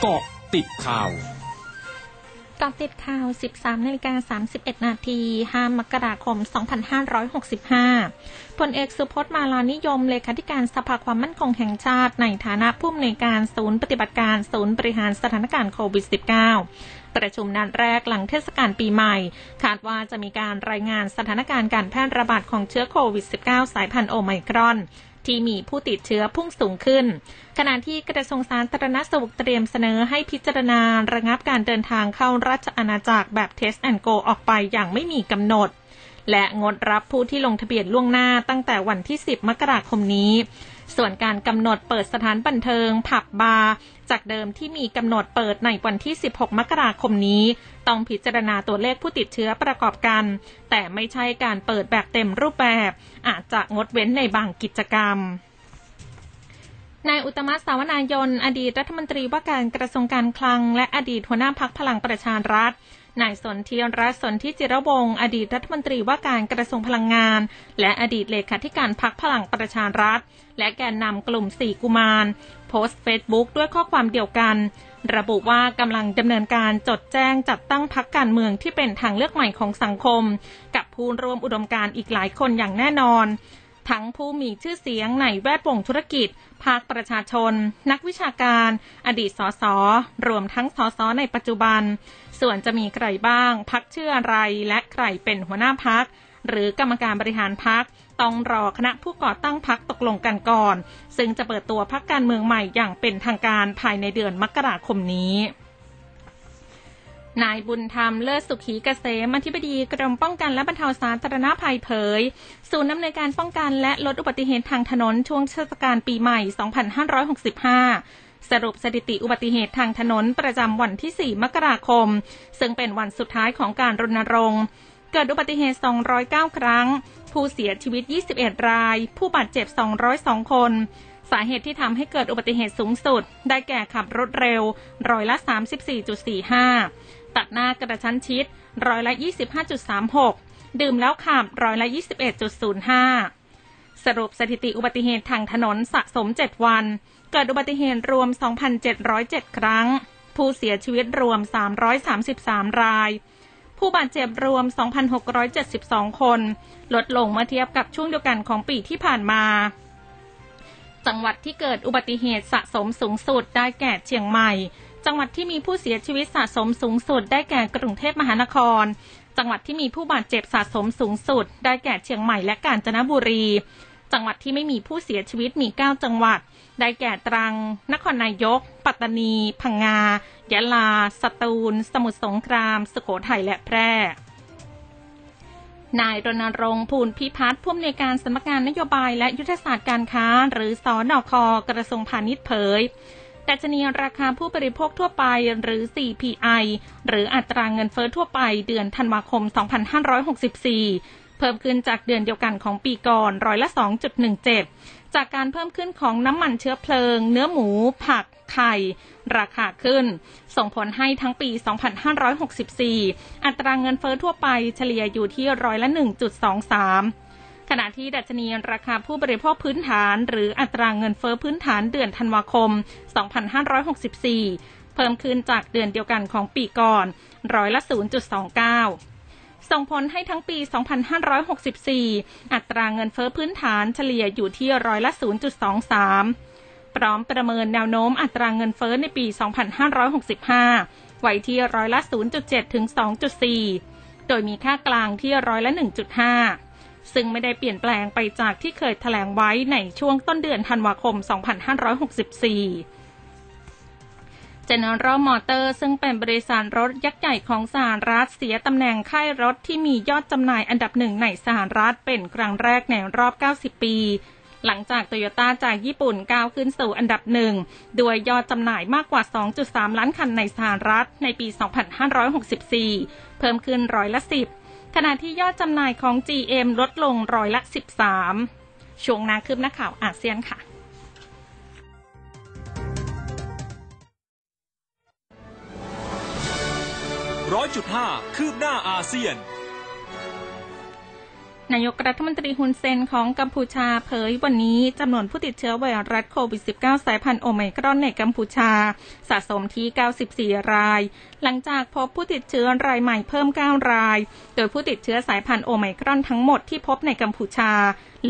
เกาะติดข่าวกาะติดข่าว 13นาฬิกา31 นาที5มกราคม 2565 พลเอกสุพจน์มาลานิยม เลขาธิการสภาความมั่นคงแห่งชาติ ในฐานะผู้อำนวยการศูนย์ปฏิบัติการศูนย์บริหารสถานการณ์โควิด -19 ประชุมนัดแรกหลังเทศกาลปีใหม่ คาดว่าจะมีการรายงานสถานการณ์การแพร่ระบาดของเชื้อโควิด -19 สายพันธุ์โอไมครอน ที่มีผู้ติดเชื้อพุ่งสูงขึ้น ขณะที่กระทรวงสาธารณสุขเตรียมเสนอให้พิจารณาระงับการเดินทางเข้าราชอาณาจักรแบบ Test and Go ออกไปอย่างไม่มีกำหนด และงดรับผู้ที่ลงทะเบียนล่วงหน้าตั้งแต่วันที่ 10 มกราคมนี้ ส่วนการกำหนดเปิดสถานบันเทิง ผับบาร์จากเดิมที่มีกำหนดเปิดในวันที่ 16 มกราคมนี้ ต้องพิจารณาตัวเลขผู้ติดเชื้อประกอบกัน แต่ไม่ใช่การเปิดแบบเต็มรูปแบบ อาจจะงดเว้นในบางกิจกรรมนายอุตตมสาวนายน อดีตรัฐมนตรีว่าการกระทรวงการคลัง และอดีตหัวหน้าพรรคพลังประชารัฐ นายสนธิรัตน์สนธิจิรวงศ์อดีตรัฐมนตรีว่าการกระทรวงพลังงาน และอดีตเลขาธิการพรรคพลังประชารัฐ และแกนนำกลุ่มสี่กุมาร โพสต์เฟซบุ๊กด้วยข้อความเดียวกัน ระบุว่ากำลังดำเนินการจดแจ้งจัดตั้งพรรคการเมืองที่เป็นทางเลือกใหม่ของสังคม กับผู้ร่วมอุดมการอีกหลายคนอย่างแน่นอน ทั้งผู้มีชื่อเสียงในแวดวงธุรกิจ ภาคประชาชน นักวิชาการ อดีตสสรวมทั้งสสในปัจจุบัน ส่วนจะมีใครบ้างพักชื่ออะไรและใครเป็นหัวหน้าพักหรือกรรมการบริหารพักต้องรอคณะผู้ก่อตั้งพักตกลงกันก่อน ซึ่งจะเปิดตัวพักการเมืองใหม่อย่างเป็นทางการภายในเดือนมกราคมนี้ นายบุญธรรมเลิศสุขีเกษมอธิบดีกรมป้องกันและบรรเทาสาธารณภัยเผย ศูนย์อำนวยการป้องกันและลดอุบัติเหตุทางถนนช่วงเทศกาลปีใหม่ 2565สรุปสถิติอุบัติเหตุทางถนนประจำวันที่ 4 มกราคม ซึ่งเป็นวันสุดท้ายของการรณรงค์ เกิดอุบัติเหตุ 209 ครั้ง ผู้เสียชีวิต 21 ราย ผู้บาดเจ็บ 202 คน สาเหตุที่ทำให้เกิดอุบัติเหตุสูงสุด ได้แก่ขับรถเร็ว ร้อยละ 34.45 ตัดหน้ากระชั้นชิด ร้อยละ 25.36 ดื่มแล้วขับ ร้อยละ 21.05 สรุปสถิติอุบัติเหตุทางถนนสะสม 7 วัน เกิดอุบัติเหตุรวม 2,707 ครั้ง ผู้เสียชีวิตรวม 333 ราย ผู้บาดเจ็บรวม 2,672 คน ลดลงเมื่อเทียบกับช่วงเดียวกันของปีที่ผ่านมา จังหวัดที่เกิดอุบัติเหตุสะสมสูงสุดได้แก่เชียงใหม่ จังหวัดที่มีผู้เสียชีวิตสะสมสูงสุด ได้แก่กรุงเทพมหานคร จังหวัดที่มีผู้บาดเจ็บสะสมสูงสุด ได้แก่เชียงใหม่และกาญจนบุรี จังหวัดที่ไม่มีผู้เสียชีวิตมี 9 จังหวัด ได้แก่ตรัง นครนายก ปัตตานี พังงา ยะลา สตูล สมุทรสงคราม สุโขทัยและแพร่ นายรณรงค์ภูลพิพัฒน์ผู้อำนวยการสำนักงานนโยบายและยุทธศาสตร์การค้า หรือสอนอคกระทรวงพาณิชย์เผยดัชนีราคาผู้บริโภคทั่วไปหรือ CPI หรืออัตราเงินเฟอ้อทั่วไปเดือนธันวาคม 2564 เพิ่มขึ้นจากเดือนเดียวกันของปีก่อนร้อยละ2.17 จากการเพิ่มขึ้นของน้ำมันเชื้อเพลิง เนื้อหมู ผัก ไข่ ราคาขึ้น ส่งผลให้ทั้งปี 2564 อัตราเงินเฟอ้อทั่วไปเฉลี่ยอยู่ที่ร้อยละ 1.23ขณะที่ดัชนีราคาผู้บริโภคพื้นฐาน หรืออัตราเงินเฟอ้อพื้นฐานเดือนธันวาคม 2564 เพิ่มขึ้นจากเดือนเดียวกันของปีก่อน ร้อยละ 0.29 ส่งผลให้ทั้งปี 2564 อัตราเงินเฟ้อพื้นฐานเฉลี่ยอยู่ที่ร้อยละ 0.23 พร้อมประเมินแนวโน้มอัตราเงินเฟ้อในปี 2565 ไว้ที่ร้อยละ 0.7 ถึง 2.4 โดยมีค่ากลางที่ร้อยละ 1.5 ซึ่งไม่ได้เปลี่ยนแปลงไปจากที่เคยแถลงไว้ในช่วงต้นเดือนธันวาคม 2564 General Motors ซึ่งเป็นบริษัทรถยักษ์ใหญ่ของสหรัฐเสียตำแหน่งค่ายรถที่มียอดจำหน่ายอันดับหนึ่งในสหรัฐเป็นครั้งแรกในรอบ 90 ปีหลังจากโตโยต้าจากญี่ปุ่นก้าวขึ้นสู่อันดับหนึ่งด้วยยอดจำหน่ายมากกว่า 2.3 ล้านคันในสหรัฐในปี 2564 เพิ่มขึ้นร้อยละ 10 ขณะที่ยอดจำหน่ายของ GM ลดลงร้อยละ 13 ช่วงนาคืบนักข่าวอาเซียนค่ะ ร้อยจุดห้าคืบหน้าอาเซียน นายกรัฐมนตรีฮุนเซนของกัมพูชาเผยวันนี้จำนวนผู้ติดเชื้อไวรัสโควิด -19 สายพันธุ์โอไมครอนในกัมพูชา สะสมที่ 94 ราย หลังจากพบผู้ติดเชื้อรายใหม่เพิ่ม 9 ราย โดยผู้ติดเชื้อสายพันธุ์โอไมครอนทั้งหมดที่พบในกัมพูชา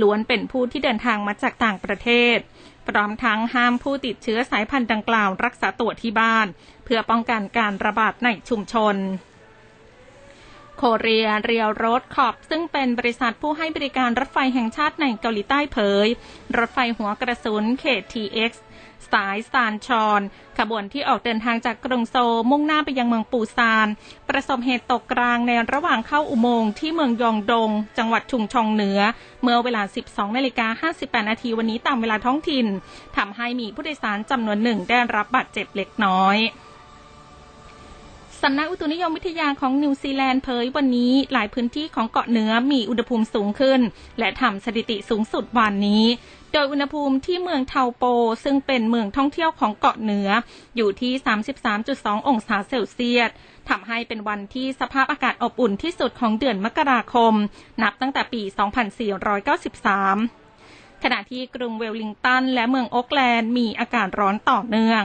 ล้วนเป็นผู้ที่เดินทางมาจากต่างประเทศ พร้อมทั้งห้ามผู้ติดเชื้อสายพันธุ์ดังกล่าวรักษาตัวที่บ้าน เพื่อป้องกันการระบาดในชุมชน โคเรียเรียวรถขอบซึ่งเป็นบริษัทผู้ให้บริการรถไฟแห่งชาติในเกาหลีใต้เผย รถไฟหัวกระสุนเขต TX สายซานชอน ขบวนที่ออกเดินทางจากกรุงโซมุ่งหน้าไปยังเมืองปูซาน ประสบเหตุตกกลางในระหว่างเข้าอุโมงค์ที่เมืองยองดง จังหวัดชุงชองเหนือ เมื่อเวลา 12นาฬิกา58นาทีวันนี้ตามเวลาท้องถิ่นทำให้มีผู้โดยสารจำนวนหนึ่งได้รับบาดเจ็บเล็กน้อย สำนักอุตุนิยมวิทยาของนิวซีแลนด์เผยวันนี้หลายพื้นที่ของเกาะเหนือมีอุณหภูมิสูงขึ้น และทำสถิติสูงสุดวันนี้ โดยอุณหภูมิที่เมืองเทาโป ซึ่งเป็นเมืองท่องเที่ยวของเกาะเหนือ อยู่ที่ 33.2 องศาเซลเซียสทำให้เป็นวันที่สภาพอากาศอบอุ่นที่สุดของเดือนมกราคม นับตั้งแต่ปี 2493 ขณะที่กรุงเวลลิงตันและเมืองโอ๊กแลนด์มีอากาศร้อนต่อเนื่อง